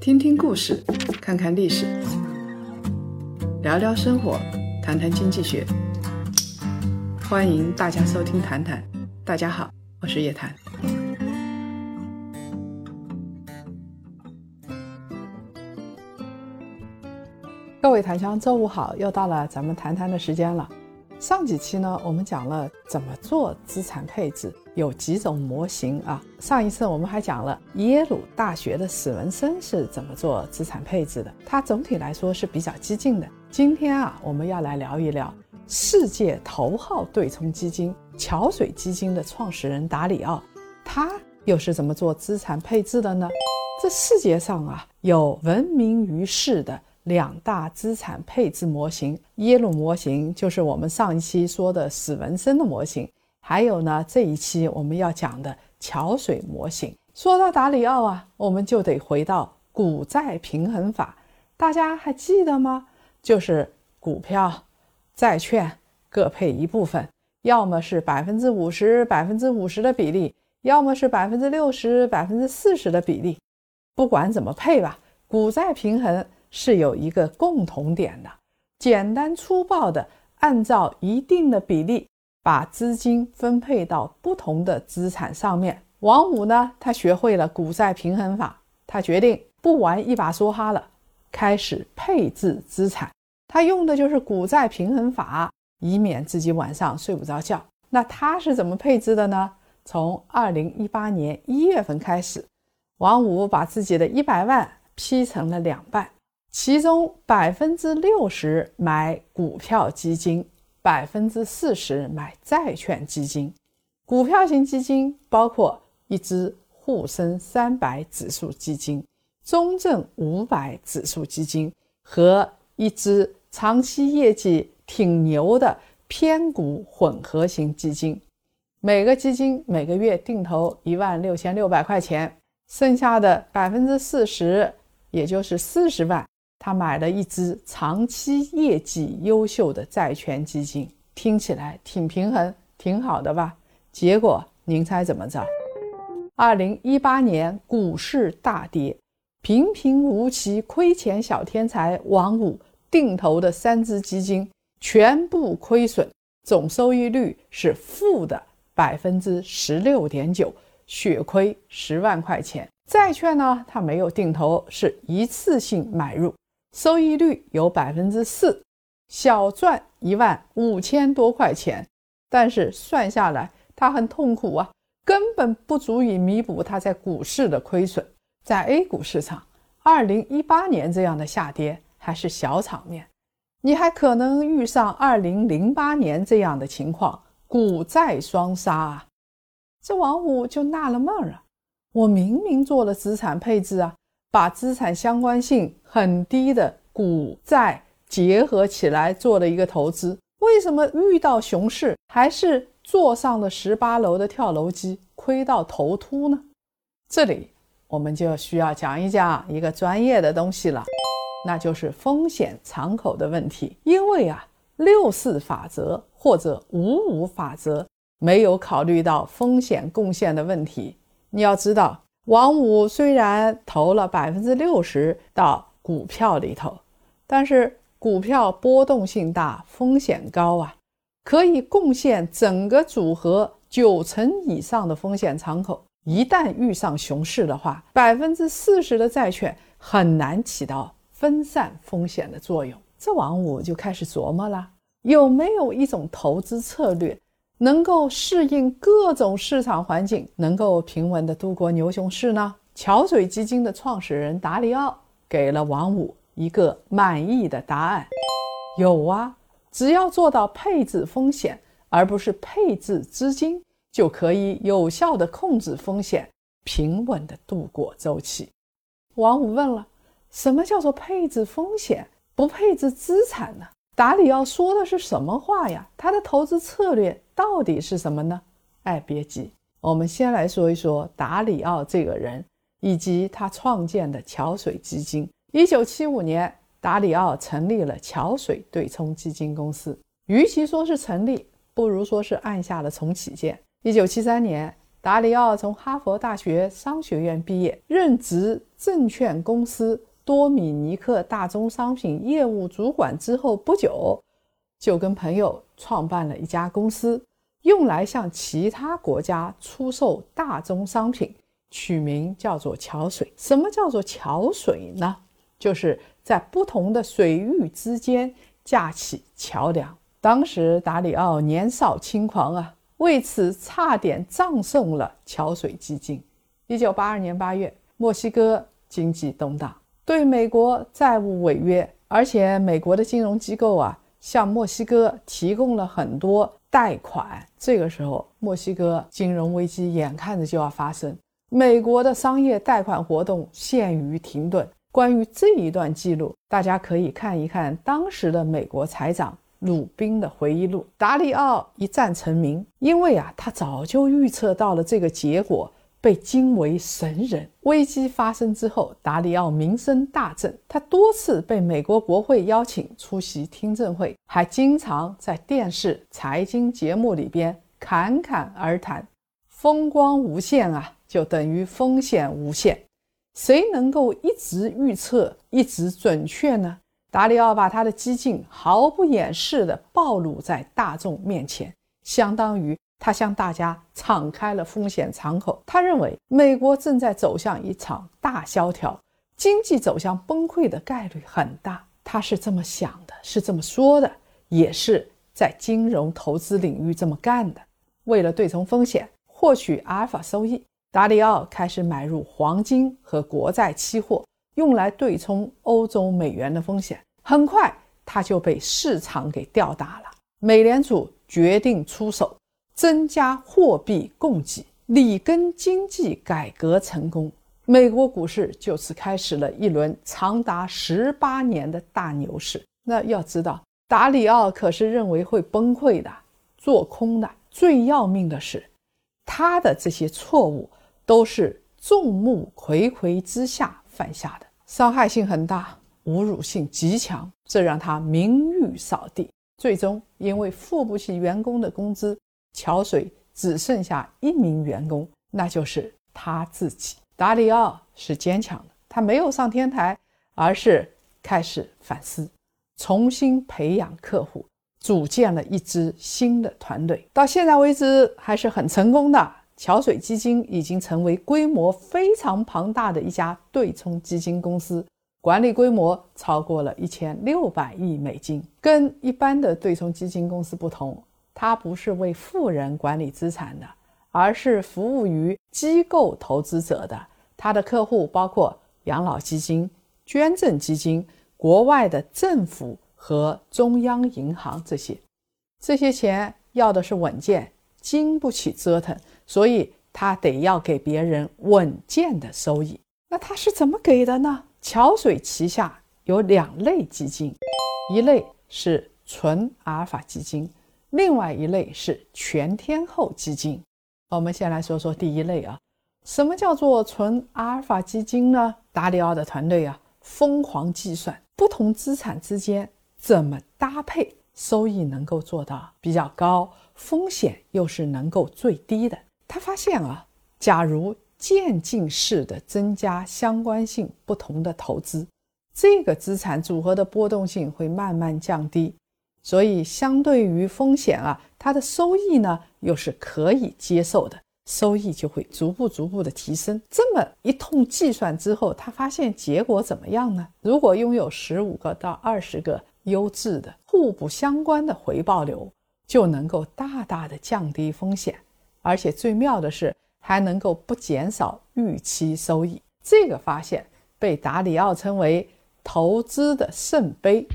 听听故事，看看历史，聊聊生活，谈谈经济学。欢迎大家收听《谈谈》，大家好，我是叶檀。各位檀香，周五好，又到了咱们谈谈的时间了。上几期呢，我们讲了怎么做资产配置，有几种模型啊。上一次我们还讲了耶鲁大学的史文森是怎么做资产配置的，他总体来说是比较激进的。今天啊，我们要来聊一聊世界头号对冲基金桥水基金的创始人达里奥，他又是怎么做资产配置的呢？这世界上啊，有闻名于世的。两大资产配置模型，耶鲁模型就是我们上一期说的史文森的模型，还有呢这一期我们要讲的桥水模型。说到达里奥啊，我们就得回到股债平衡法，大家还记得吗？就是股票、债券各配一部分，要么是百分之五十、百分之五十的比例，要么是百分之六十、百分之四十的比例。不管怎么配吧，股债平衡。是有一个共同点的，简单粗暴的按照一定的比例把资金分配到不同的资产上面。王五呢，他学会了股债平衡法，他决定不玩一把梭哈了，开始配置资产。他用的就是股债平衡法，以免自己晚上睡不着觉。那他是怎么配置的呢？从二零一八年一月份开始，王五把自己的一百万劈成了两半。其中百分之六十买股票基金，百分之四十买债券基金。股票型基金包括一只沪深三百指数基金、中证五百指数基金和一只长期业绩挺牛的偏股混合型基金。每个基金每个月定投一万六千六百块钱，剩下的百分之四十，也就是四十万。他买了一只长期业绩优秀的债券基金，听起来挺平衡，挺好的吧？结果您猜怎么着？二零一八年股市大跌，平平无奇、亏钱小天才王五定投的三只基金全部亏损，总收益率是负的百分之十六点九，血亏十万块钱。债券呢，他没有定投，是一次性买入。收益率有百分之四，小赚一万五千多块钱，但是算下来他很痛苦啊，根本不足以弥补他在股市的亏损。在 A 股市场，二零一八年这样的下跌还是小场面，你还可能遇上二零零八年这样的情况，股债双杀啊！这王五就纳了闷儿啊，我明明做了资产配置啊。把资产相关性很低的股债结合起来做了一个投资，为什么遇到熊市还是坐上了十八楼的跳楼机，亏到头秃呢？这里我们就需要讲一讲一个专业的东西了，那就是风险敞口的问题。因为啊，六四法则或者五五法则没有考虑到风险贡献的问题。你要知道。王五虽然投了百分之六十到股票里头，但是股票波动性大，风险高啊，可以贡献整个组合九成以上的风险敞口。一旦遇上熊市的话，百分之四十的债券很难起到分散风险的作用。这王五就开始琢磨了，有没有一种投资策略？能够适应各种市场环境，能够平稳地度过牛熊市呢？桥水基金的创始人达里奥给了王五一个满意的答案：有啊，只要做到配置风险，而不是配置资金，就可以有效地控制风险，平稳地度过周期。王五问了：什么叫做配置风险，不配置资产呢？达里奥说的是什么话呀？他的投资策略到底是什么呢？哎，别急，我们先来说一说达里奥这个人以及他创建的桥水基金。一九七五年，达里奥成立了桥水对冲基金公司。与其说是成立，不如说是按下了重启键。一九七三年，达里奥从哈佛大学商学院毕业，任职证券公司多米尼克大宗商品业务主管之后不久，就跟朋友创办了一家公司，用来向其他国家出售大宗商品，取名叫做桥水。什么叫做桥水呢？就是在不同的水域之间架起桥梁。当时达里奥年少轻狂啊。为此，差点葬送了桥水基金。一九八二年八月，墨西哥经济动荡，对美国债务违约，而且美国的金融机构啊，向墨西哥提供了很多贷款。这个时候，墨西哥金融危机眼看着就要发生，美国的商业贷款活动陷于停顿。关于这一段记录，大家可以看一看当时的美国财长。鲁宾的回忆录，达里奥一战成名，因为啊，他早就预测到了这个结果，被惊为神人。危机发生之后，达里奥名声大振，他多次被美国国会邀请出席听证会，还经常在电视财经节目里边侃侃而谈。风光无限啊，就等于风险无限。谁能够一直预测，一直准确呢？达里奥把他的激进毫不掩饰地暴露在大众面前，相当于他向大家敞开了风险敞口。他认为美国正在走向一场大萧条，经济走向崩溃的概率很大。他是这么想的，是这么说的，也是在金融投资领域这么干的。为了对冲风险，获取阿尔法收益，达里奥开始买入黄金和国债期货。用来对冲欧洲美元的风险，很快他就被市场给吊打了。美联储决定出手，增加货币供给，里根经济改革成功，美国股市就此开始了一轮长达十八年的大牛市。那要知道，达里奥可是认为会崩溃的，做空的。最要命的是，他的这些错误都是众目睽睽之下。犯下的伤害性很大，侮辱性极强，这让他名誉扫地。最终，因为付不起员工的工资，桥水只剩下一名员工，那就是他自己。达里奥是坚强的，他没有上天台，而是开始反思，重新培养客户，组建了一支新的团队。到现在为止，还是很成功的。桥水基金已经成为规模非常庞大的一家对冲基金公司，管理规模超过了一千六百亿美金。跟一般的对冲基金公司不同，它不是为富人管理资产的，而是服务于机构投资者的。它的客户包括养老基金、捐赠基金、国外的政府和中央银行这些。这些钱要的是稳健，经不起折腾。所以他得要给别人稳健的收益，那他是怎么给的呢？桥水旗下有两类基金，一类是纯阿尔法基金，另外一类是全天候基金。我们先来说说第一类啊，什么叫做纯阿尔法基金呢？达里奥的团队啊，疯狂计算不同资产之间怎么搭配，收益能够做到比较高，风险又是能够最低的。他发现啊，假如渐进式的增加相关性不同的投资，这个资产组合的波动性会慢慢降低，所以相对于风险啊，它的收益呢又是可以接受的，收益就会逐步逐步的提升。这么一通计算之后，他发现结果怎么样呢？如果拥有十五个到二十个优质的互不相关的回报流，就能够大大的降低风险。而且最妙的是，还能够不减少预期收益。这个发现被达里奥称为“投资的圣杯”。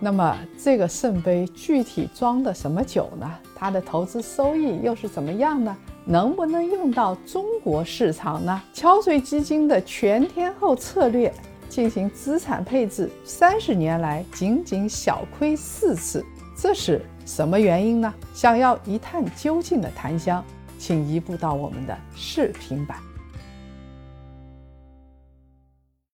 那么，这个圣杯具体装的什么酒呢？它的投资收益又是怎么样呢？能不能用到中国市场呢？桥水基金的全天候策略进行资产配置，三十年来仅仅小亏四次，这是。什么原因呢？想要一探究竟的檀香，请移步到我们的视频版。